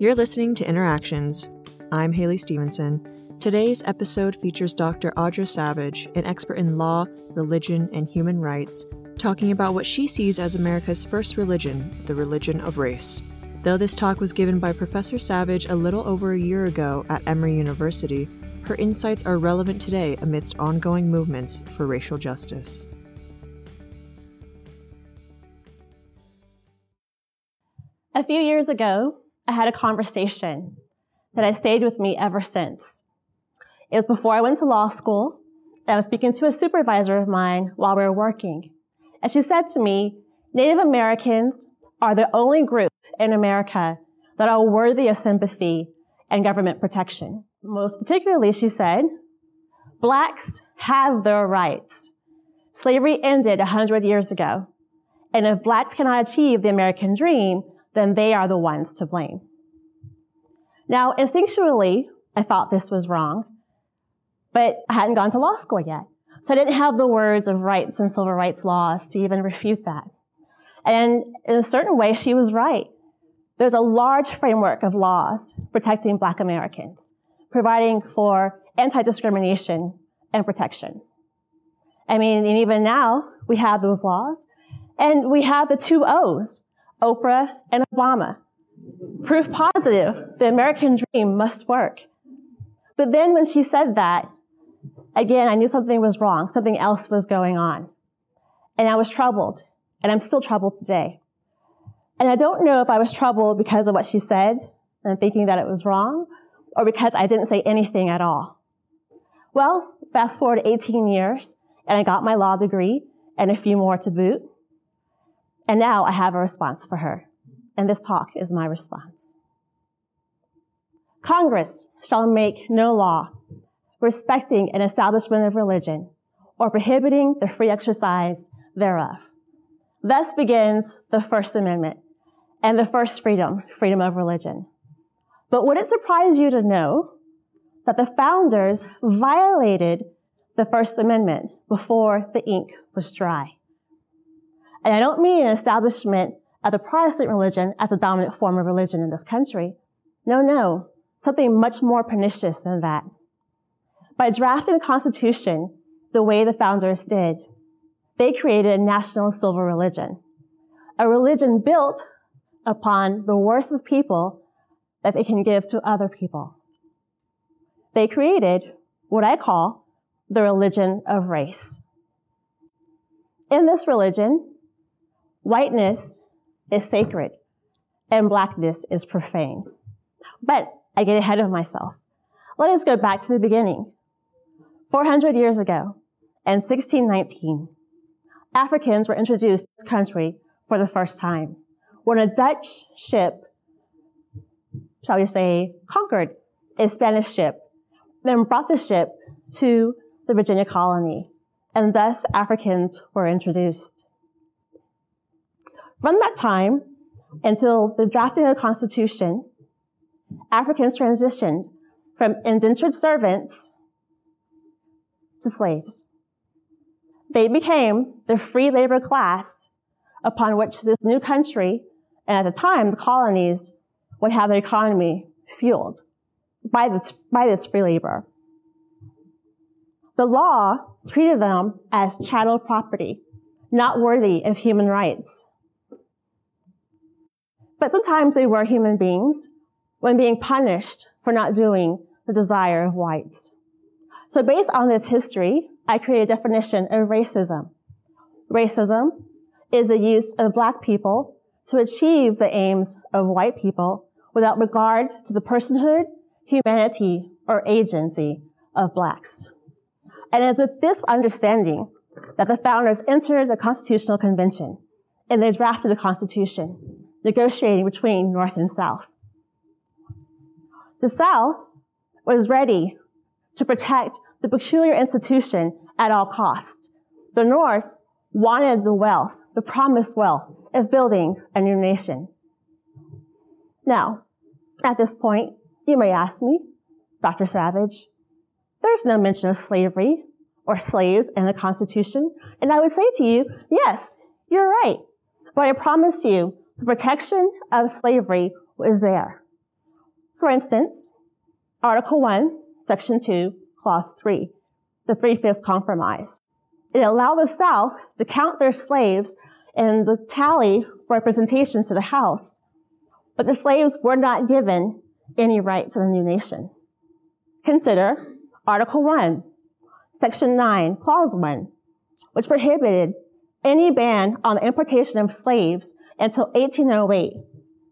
You're listening to Interactions. I'm Haley Stevenson. Today's episode features Dr. Audra Savage, an expert in law, religion, and human rights, talking about what she sees as America's first religion, the religion of race. Though this talk was given by Professor Savage a little over a year ago at Emory University, her insights are relevant today amidst ongoing movements for racial justice. A few years ago, I had a conversation that has stayed with me ever since. It was before I went to law school, and I was speaking to a supervisor of mine while we were working. And she said to me, Native Americans are the only group in America that are worthy of sympathy and government protection. Most particularly, she said, blacks have their rights. Slavery ended 100 years ago. And if blacks cannot achieve the American dream, then they are the ones to blame. Now, instinctually, I thought this was wrong, but I hadn't gone to law school yet. So I didn't have the words of rights and civil rights laws to even refute that. And in a certain way, she was right. There's a large framework of laws protecting Black Americans, providing for anti-discrimination and protection. I mean, and even now, we have those laws. And we have the two O's, Oprah and Obama. Proof positive, the American dream must work. But then when she said that, again, I knew something was wrong. Something else was going on. And I was troubled. And I'm still troubled today. And I don't know if I was troubled because of what she said and thinking that it was wrong or because I didn't say anything at all. Well, fast forward 18 years and I got my law degree and a few more to boot. And now I have a response for her. And this talk is my response. Congress shall make no law respecting an establishment of religion or prohibiting the free exercise thereof. Thus begins the First Amendment and the first freedom, freedom of religion. But would it surprise you to know that the founders violated the First Amendment before the ink was dry? And I don't mean an establishment of the Protestant religion as a dominant form of religion in this country. No, no. Something much more pernicious than that. By drafting the Constitution the way the founders did, they created a national civil religion. A religion built upon the worth of people that they can give to other people. They created what I call the religion of race. In this religion, Whiteness is sacred and blackness is profane. But I get ahead of myself. Let us go back to the beginning. 400 years ago, in 1619, Africans were introduced to this country for the first time when a Dutch ship, shall we say, conquered a Spanish ship, then brought the ship to the Virginia colony, and thus Africans were introduced. From that time until the drafting of the Constitution, Africans transitioned from indentured servants to slaves. They became the free labor class upon which this new country, and at the time the colonies, would have their economy fueled by this, by this free labor. The law treated them as chattel property, not worthy of human rights. But sometimes they were human beings when being punished for not doing the desire of whites. So based on this history, I created a definition of racism. Racism is the use of black people to achieve the aims of white people without regard to the personhood, humanity, or agency of blacks. And it is with this understanding that the founders entered the Constitutional Convention and they drafted the Constitution negotiating between North and South. The South was ready to protect the peculiar institution at all costs. The North wanted the wealth, the promised wealth of building a new nation. Now, at this point, you may ask me, Dr. Savage, there's no mention of slavery or slaves in the Constitution. And I would say to you, yes, you're right. But I promise you, the protection of slavery was there. For instance, Article 1, Section 2, Clause 3, the Three-Fifths Compromise. It allowed the South to count their slaves in the tally for representations to the House, but the slaves were not given any rights in the new nation. Consider Article 1, Section 9, Clause 1, which prohibited any ban on the importation of slaves until 1808.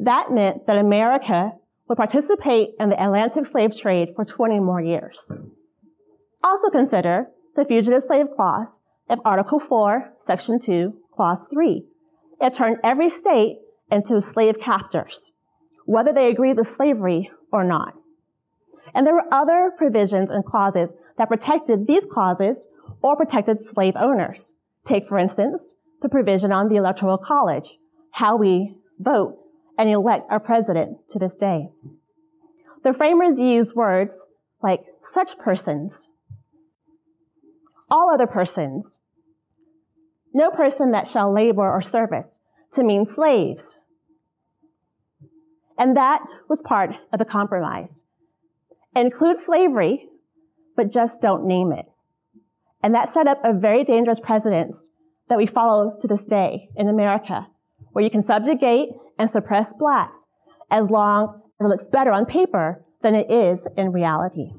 That meant that America would participate in the Atlantic slave trade for 20 more years. Also consider the Fugitive Slave Clause of Article 4, Section 2, Clause 3. It turned every state into slave captors, whether they agreed with slavery or not. And there were other provisions and clauses that protected these clauses or protected slave owners. Take, for instance, the provision on the Electoral College, how we vote and elect our president to this day. The framers used words like such persons, all other persons, no person that shall labor or service to mean slaves. And that was part of the compromise. Include slavery, but just don't name it. And that set up a very dangerous precedence that we follow to this day in America, where you can subjugate and suppress blacks as long as it looks better on paper than it is in reality.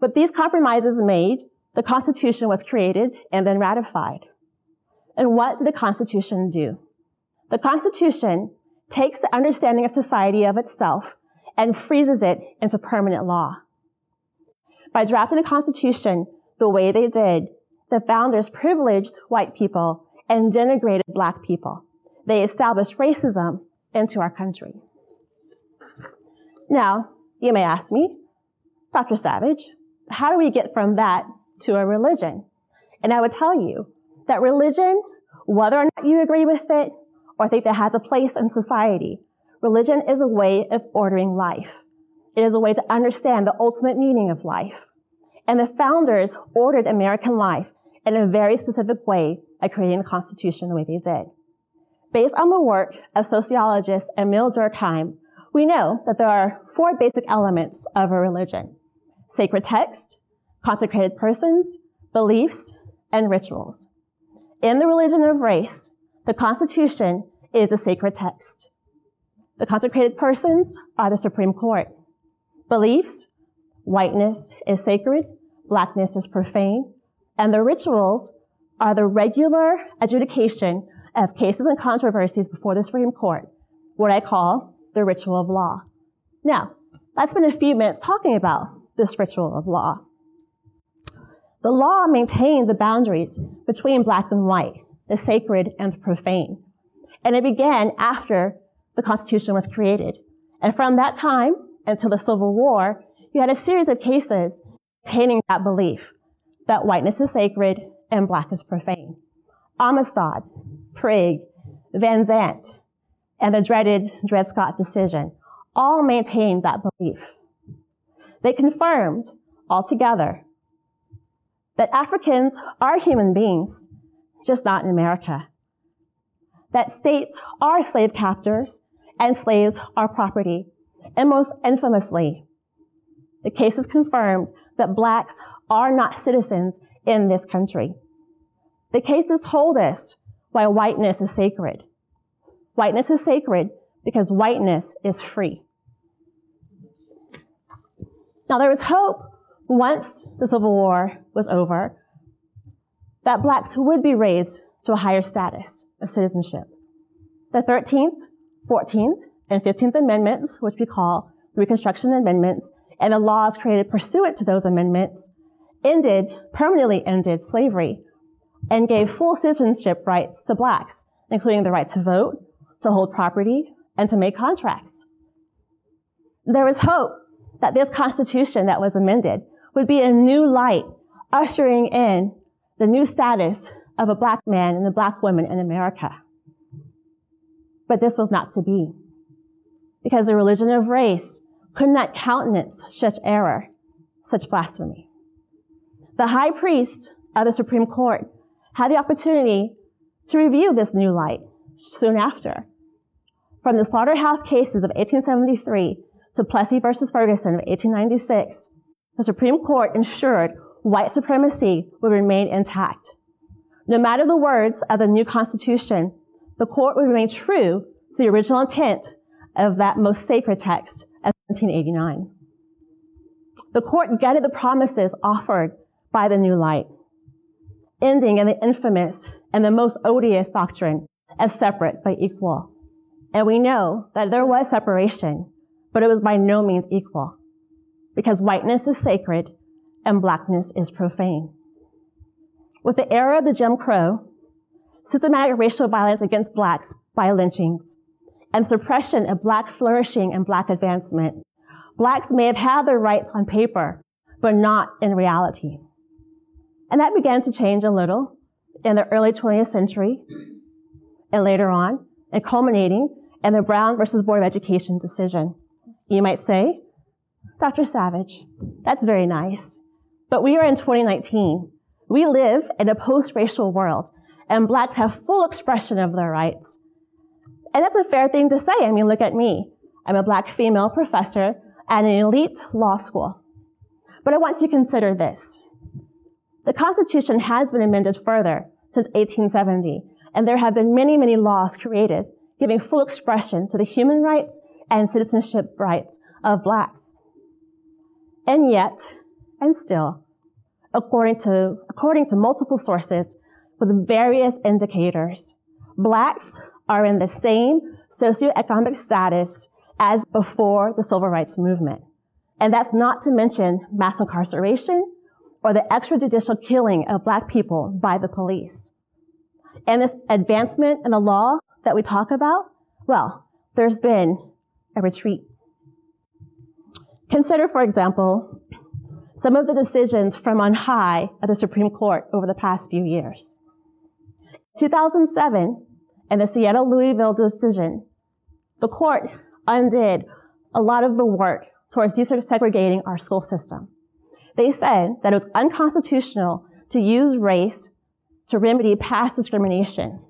With these compromises made, the Constitution was created and then ratified. And what did the Constitution do? The Constitution takes the understanding of society of itself and freezes it into permanent law. By drafting the Constitution the way they did, the founders privileged white people and denigrated black people. They established racism into our country. Now, you may ask me, Dr. Savage, how do we get from that to a religion? And I would tell you that religion, whether or not you agree with it or think that has a place in society, religion is a way of ordering life. It is a way to understand the ultimate meaning of life. And the founders ordered American life in a very specific way by creating the Constitution the way they did. Based on the work of sociologist Emil Durkheim, we know that there are four basic elements of a religion. Sacred text, consecrated persons, beliefs, and rituals. In the religion of race, the Constitution is the sacred text. The consecrated persons are the Supreme Court. Beliefs, whiteness is sacred, blackness is profane, and the rituals are the regular adjudication of cases and controversies before the Supreme Court, what I call the ritual of law. Now, let's spend a few minutes talking about this ritual of law. The law maintained the boundaries between black and white, the sacred and the profane. And it began after the Constitution was created. And from that time until the Civil War, you had a series of cases maintaining that belief that whiteness is sacred and black is profane. Amistad, Prigg, Van Zandt, and the dreaded Dred Scott decision all maintained that belief. They confirmed altogether that Africans are human beings, just not in America. That states are slave captors and slaves are property. And most infamously, the case is confirmed that blacks are not citizens in this country. The cases told us why whiteness is sacred. Whiteness is sacred because whiteness is free. Now there was hope once the Civil War was over that blacks would be raised to a higher status of citizenship. The 13th, 14th, and 15th Amendments, which we call the Reconstruction Amendments, and the laws created pursuant to those amendments, ended, permanently ended slavery and gave full citizenship rights to blacks, including the right to vote, to hold property, and to make contracts. There was hope that this constitution that was amended would be a new light ushering in the new status of a black man and a black woman in America. But this was not to be because the religion of race could not countenance such error, such blasphemy. The high priest of the Supreme Court had the opportunity to review this new light soon after. From the slaughterhouse cases of 1873 to Plessy versus Ferguson of 1896, the Supreme Court ensured white supremacy would remain intact. No matter the words of the new Constitution, the court would remain true to the original intent of that most sacred text of 1789. The court gutted the promises offered by the new light, ending in the infamous and the most odious doctrine of separate but equal. And we know that there was separation, but it was by no means equal because whiteness is sacred and blackness is profane. With the era of the Jim Crow, systematic racial violence against blacks by lynchings, and suppression of black flourishing and black advancement, blacks may have had their rights on paper, but not in reality. And that began to change a little in the early 20th century and later on, and culminating in the Brown versus Board of Education decision. You might say, Dr. Savage, that's very nice. But we are in 2019. We live in a post-racial world, and blacks have full expression of their rights. And that's a fair thing to say. I mean, look at me. I'm a black female professor at an elite law school. But I want you to consider this. The Constitution has been amended further since 1870, and there have been many, many laws created giving full expression to the human rights and citizenship rights of blacks. And yet, and still, according to, according to multiple sources with various indicators, blacks are in the same socioeconomic status as before the civil rights movement. And that's not to mention mass incarceration or the extrajudicial killing of black people by the police. And this advancement in the law that we talk about, well, there's been a retreat. Consider, for example, some of the decisions from on high at the Supreme Court over the past few years. 2007, in the Seattle Louisville decision, the court undid a lot of the work towards desegregating our school system. They said that it was unconstitutional to use race to remedy past discrimination.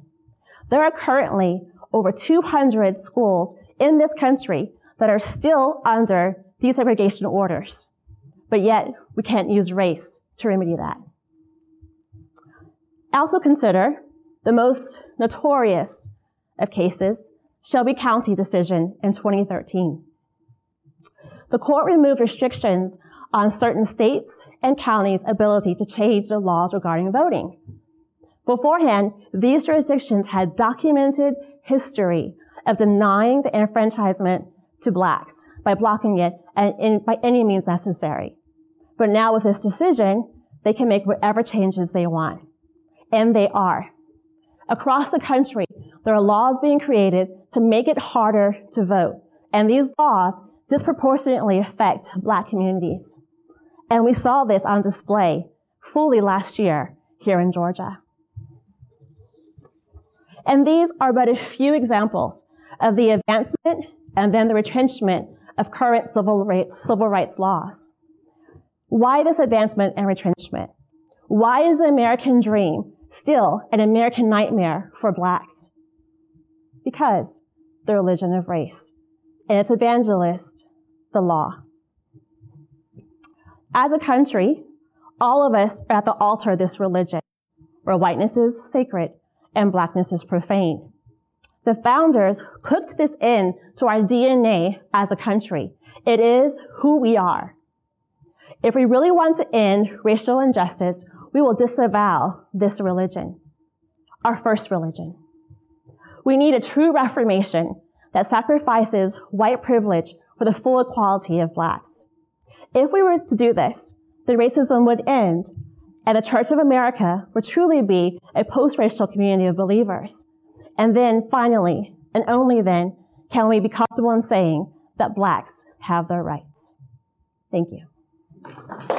There are currently over 200 schools in this country that are still under desegregation orders, but yet we can't use race to remedy that. Also consider the most notorious of cases, Shelby County decision in 2013. The court removed restrictions on certain states and counties' ability to change their laws regarding voting. Beforehand, these jurisdictions had documented history of denying the enfranchisement to blacks by blocking it in, by any means necessary. But now with this decision, they can make whatever changes they want. And they are. Across the country, there are laws being created to make it harder to vote. And these laws disproportionately affect black communities. And we saw this on display fully last year here in Georgia. And these are but a few examples of the advancement and then the retrenchment of current civil rights, civil rights laws. Why this advancement and retrenchment? Why is the American dream still an American nightmare for blacks? Because the religion of race and its evangelist, the law. As a country, all of us are at the altar of this religion, where whiteness is sacred and blackness is profane. The founders cooked this in to our DNA as a country. It is who we are. If we really want to end racial injustice, we will disavow this religion, our first religion. We need a true reformation that sacrifices white privilege for the full equality of blacks. If we were to do this, the racism would end and the Church of America would truly be a post-racial community of believers. And then finally, and only then, can we be comfortable in saying that blacks have their rights. Thank you.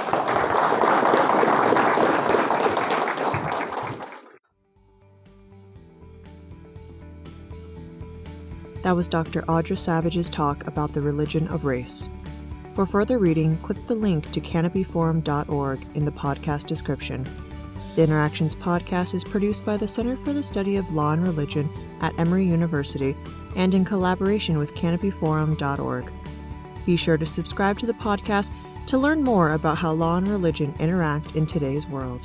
That was Dr. Audra Savage's talk about the religion of race. For further reading, click the link to canopyforum.org in the podcast description. The Interactions podcast is produced by the Center for the Study of Law and Religion at Emory University and in collaboration with canopyforum.org. Be sure to subscribe to the podcast to learn more about how law and religion interact in today's world.